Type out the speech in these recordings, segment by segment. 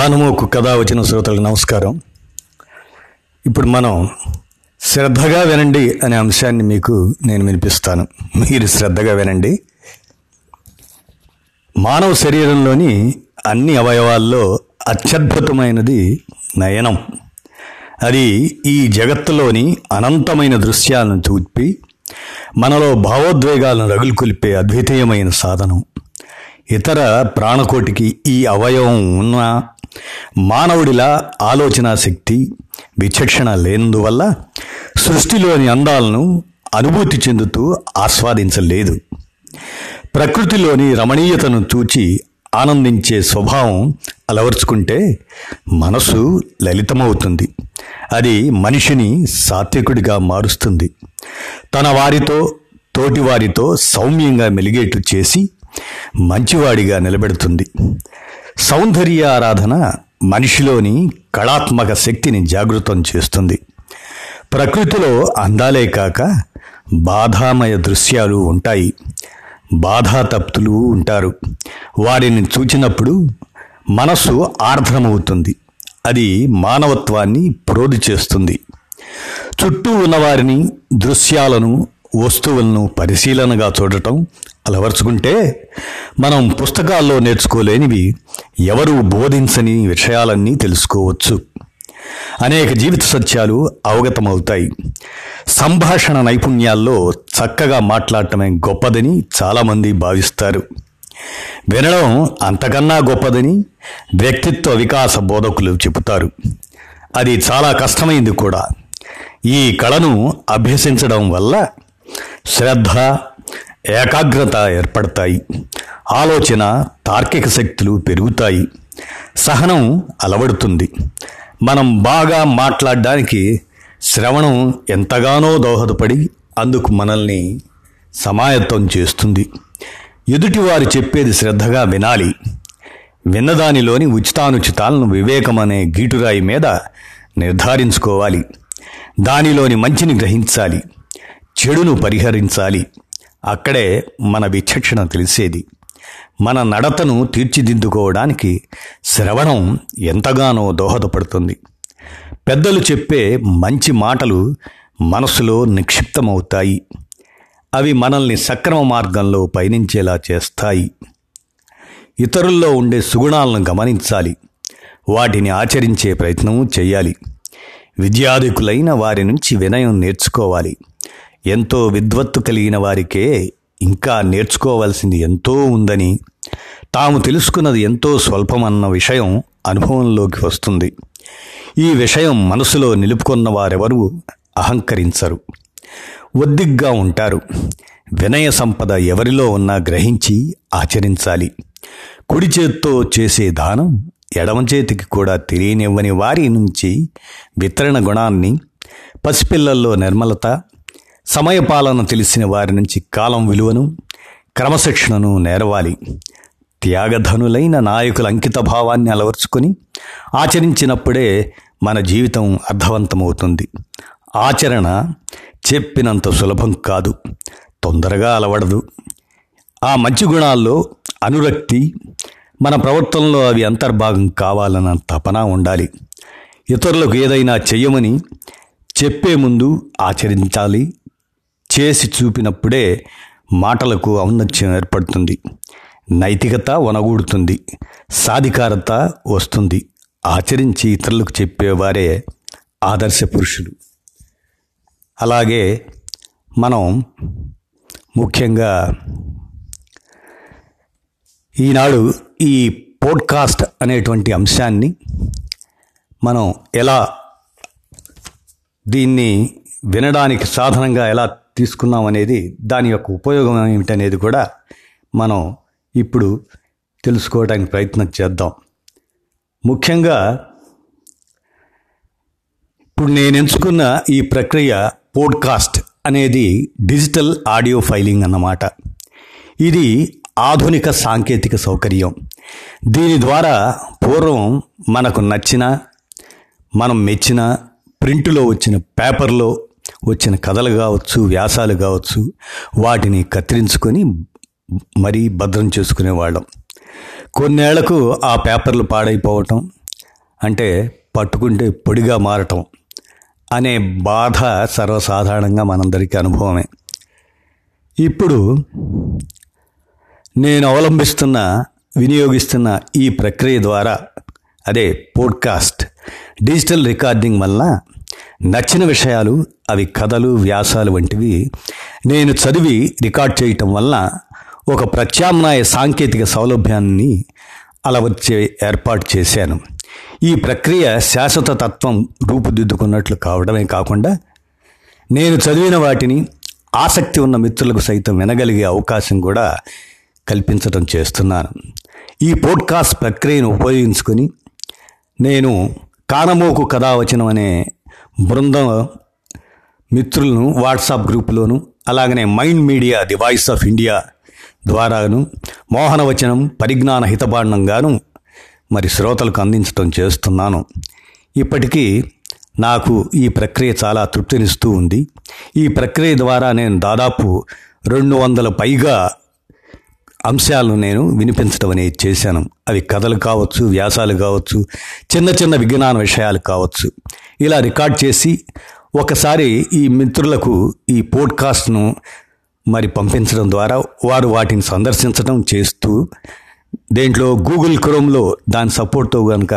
కానుమోకు కథ వచ్చిన శ్రోతలకు నమస్కారం. ఇప్పుడు మనం శ్రద్ధగా వినండి అనే అంశాన్ని మీకు నేను వినిపిస్తాను. మీరు శ్రద్ధగా వినండి. మానవ శరీరంలోని అన్ని అవయవాల్లో అత్యద్భుతమైనది నయనం. అది ఈ జగత్తులోని అనంతమైన దృశ్యాలను చూపి మనలో భావోద్వేగాలను రగులుకొల్పే అద్వితీయమైన సాధనం. ఇతర ప్రాణకోటికి ఈ అవయవం ఉన్న మానవుడిలా ఆలోచన శక్తి విచక్షణ లేనందువల్ల సృష్టిలోని అందాలను అనుభూతి చెందుతూ ఆస్వాదించలేదు. ప్రకృతిలోని రమణీయతను చూచి ఆనందించే స్వభావం అలవర్చుకుంటే మనసు లలితమవుతుంది. అది మనిషిని సాత్వికుడిగా మారుస్తుంది. తన వారితో తోటివారితో సౌమ్యంగా మెలిగేట్టు చేసి మంచివాడిగా నిలబెడుతుంది. సౌందర్య ఆరాధన మనిషిలోని కళాత్మక శక్తిని జాగృతం చేస్తుంది. ప్రకృతిలో అందాలే కాక బాధామయ దృశ్యాలు ఉంటాయి. బాధాతప్తులు ఉంటారు. వారిని చూచినప్పుడు మనసు ఆర్ద్రమవుతుంది. అది మానవత్వాన్ని ప్రోధి చేస్తుంది. చుట్టూ ఉన్నవారిని దృశ్యాలను వస్తువులను పరిశీలనగా చూడటం అలవర్చుకుంటే మనం పుస్తకాల్లో నేర్చుకోలేనివి ఎవరు బోధించని విషయాలన్నీ తెలుసుకోవచ్చు. అనేక జీవిత సత్యాలు అవగతమవుతాయి. సంభాషణ నైపుణ్యాల్లో చక్కగా మాట్లాడటమే గొప్పదని చాలామంది భావిస్తారు. వినడం అంతకన్నా గొప్పదని వ్యక్తిత్వ వికాస బోధకులు చెబుతారు. అది చాలా కష్టమైంది కూడా. ఈ కళను అభ్యసించడం వల్ల శ్రద్ధ ఏకాగ్రత ఏర్పడతాయి. ఆలోచన తార్కిక శక్తులు పెరుగుతాయి. సహనం అలవడుతుంది. మనం బాగా మాట్లాడడానికి శ్రవణం ఎంతగానో దోహదపడి అందుకు మనల్ని సమాయత్తం చేస్తుంది. ఎదుటివారు చెప్పేది శ్రద్ధగా వినాలి. విన్నదానిలోని ఉచితానుచితాలను వివేకం అనే గీటురాయి మీద నిర్ధారించుకోవాలి. దానిలోని మంచిని గ్రహించాలి. చెడును పరిహరించాలి. అక్కడే మన విచక్షణ తెలిసేది. మన నడతను తీర్చిదిద్దుకోవడానికి శ్రవణం ఎంతగానో దోహదపడుతుంది. పెద్దలు చెప్పే మంచి మాటలు మనసులో నిక్షిప్తమవుతాయి. అవి మనల్ని సక్రమ మార్గంలో పయనించేలా చేస్తాయి. ఇతరుల్లో ఉండే సుగుణాలను గమనించాలి. వాటిని ఆచరించే ప్రయత్నం చేయాలి. విద్యాధికులైన వారి నుంచి వినయం నేర్చుకోవాలి. ఎంతో విద్వత్తు కలిగిన వారికే ఇంకా నేర్చుకోవాల్సింది ఎంతో ఉందని తాము తెలుసుకున్నది ఎంతో స్వల్పమన్న విషయం అనుభవంలోకి వస్తుంది. ఈ విషయం మనసులో నిలుపుకున్న వారెవరూ అహంకరించరు. ఒద్దిగ్గా ఉంటారు. వినయ సంపద ఎవరిలో ఉన్నా గ్రహించి ఆచరించాలి. కుడి చేత్తో చేసే దానం ఎడమ చేతికి కూడా తెలియనివ్వని వారి నుంచి వితరణ గుణాన్ని పసిపిల్లల్లో నిర్మలత సమయపాలన తెలిసిన వారి నుంచి కాలం విలువను క్రమశిక్షణను నేరవాలి. త్యాగధనులైన నాయకుల అంకిత భావాన్ని అలవర్చుకొని ఆచరించినప్పుడే మన జీవితం అర్థవంతమవుతుంది. ఆచరణ చెప్పినంత సులభం కాదు తొందరగా అలవడదు. ఆ మంచి గుణాల్లో అనురక్తి మన ప్రవర్తనలో అవి అంతర్భాగం కావాలన్న తపన ఉండాలి. ఇతరులకు ఏదైనా చెయ్యమని చెప్పే ముందు ఆచరించాలి. చేసి చూపినప్పుడే మాటలకు ఔన్నత్యం ఏర్పడుతుంది. నైతికత వనగూడుతుంది. సాధికారత వస్తుంది. ఆచరించి ఇతరులకు చెప్పేవారే ఆదర్శ పురుషులు. అలాగే మనం ముఖ్యంగా ఈనాడు ఈ పోడ్కాస్ట్ అనేటువంటి అంశాన్ని మనం ఎలా దీన్ని వినడానికి సాధనంగా ఎలా తీసుకున్నాం అనేది దాని యొక్క ఉపయోగం ఏమిటనేది కూడా మనం ఇప్పుడు తెలుసుకోవడానికి ప్రయత్నం చేద్దాం. ముఖ్యంగా ఇప్పుడు నేను ఎంచుకున్న ఈ ప్రక్రియ పోడ్కాస్ట్ అనేది డిజిటల్ ఆడియో ఫైలింగ్ అన్నమాట. ఇది ఆధునిక సాంకేతిక సౌకర్యం. దీని ద్వారా పూర్వం మనకు నచ్చిన మనం మెచ్చిన ప్రింట్లో వచ్చిన పేపర్లో వచ్చిన కథలు కావచ్చు వ్యాసాలు కావచ్చు వాటిని కత్తిరించుకొని మరీ భద్రం చేసుకునేవాళ్ళం కొన్నేళ్ళకు ఆ పేపర్లు పాడైపోవటం అంటే పట్టుకుంటే పొడిగా మారటం అనే బాధ సర్వసాధారణంగా మనందరికీ అనుభవమే. ఇప్పుడు నేను అవలంబిస్తున్న వినియోగిస్తున్న ఈ ప్రక్రియ ద్వారా అదే పోడ్కాస్ట్ డిజిటల్ రికార్డింగ్ వల్ల నచ్చిన విషయాలు అవి కథలు వ్యాసాలు వంటివి నేను చదివి రికార్డ్ చేయటం వల్ల ఒక ప్రత్యామ్నాయ సాంకేతిక సౌలభ్యాన్ని అలవర్చే ఏర్పాటు చేశాను. ఈ ప్రక్రియ శాశ్వత తత్వం రూపుదిద్దుకున్నట్లు కావడమే కాకుండా నేను చదివిన వాటిని ఆసక్తి ఉన్న మిత్రులకు సైతం వినగలిగే అవకాశం కూడా కల్పించడం చేస్తున్నాను. ఈ పోడ్కాస్ట్ ప్రక్రియను ఉపయోగించుకొని నేను కానమోకు కథావచనం అనే బృందం మిత్రులను వాట్సాప్ గ్రూపులోను అలాగనే Mind Media the Voice of India ద్వారాను మోహనవచనం పరిజ్ఞాన హితబాండంగాను మరి శ్రోతలకు అందించడం చేస్తున్నాను. ఇప్పటికీ నాకు ఈ ప్రక్రియ చాలా తృప్తినిస్తూ ఉంది. ఈ ప్రక్రియ ద్వారా నేను దాదాపు రెండు వందల పైగా అంశాలను నేను వినిపించడం అనేది చేశాను. అవి కథలు కావచ్చు వ్యాసాలు కావచ్చు చిన్న చిన్న విజ్ఞాన విషయాలు కావచ్చు. ఇలా రికార్డ్ చేసి ఒకసారి ఈ మిత్రులకు ఈ పోడ్కాస్ట్ను మరి పంపించడం ద్వారా వారు వాటిని సందర్శించడం చేస్తూ దేంట్లో గూగుల్ క్రోమ్లో దాని సపోర్ట్తో కనుక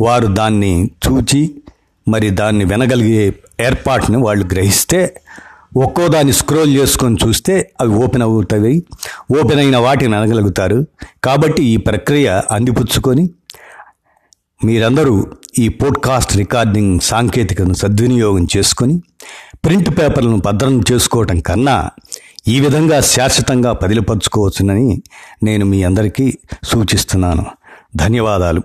వారు దాన్ని చూచి మరి దాన్ని వినగలిగే ఏర్పాటుని వాళ్ళు గ్రహిస్తే ఒక్కో దాన్ని స్క్రోల్ చేసుకొని చూస్తే అవి ఓపెన్ అవుతాయి. ఓపెన్ అయిన వాటిని అనగలుగుతారు కాబట్టి ఈ ప్రక్రియ అందిపుచ్చుకొని మీరందరూ ఈ పోడ్కాస్ట్ రికార్డింగ్ సాంకేతికను సద్వినియోగం చేసుకొని ప్రింట్ పేపర్లను భద్రం చేసుకోవటం కన్నా ఈ విధంగా శాశ్వతంగా పదిలిపరుచుకోవచ్చునని నేను మీ అందరికీ సూచిస్తున్నాను. ధన్యవాదాలు.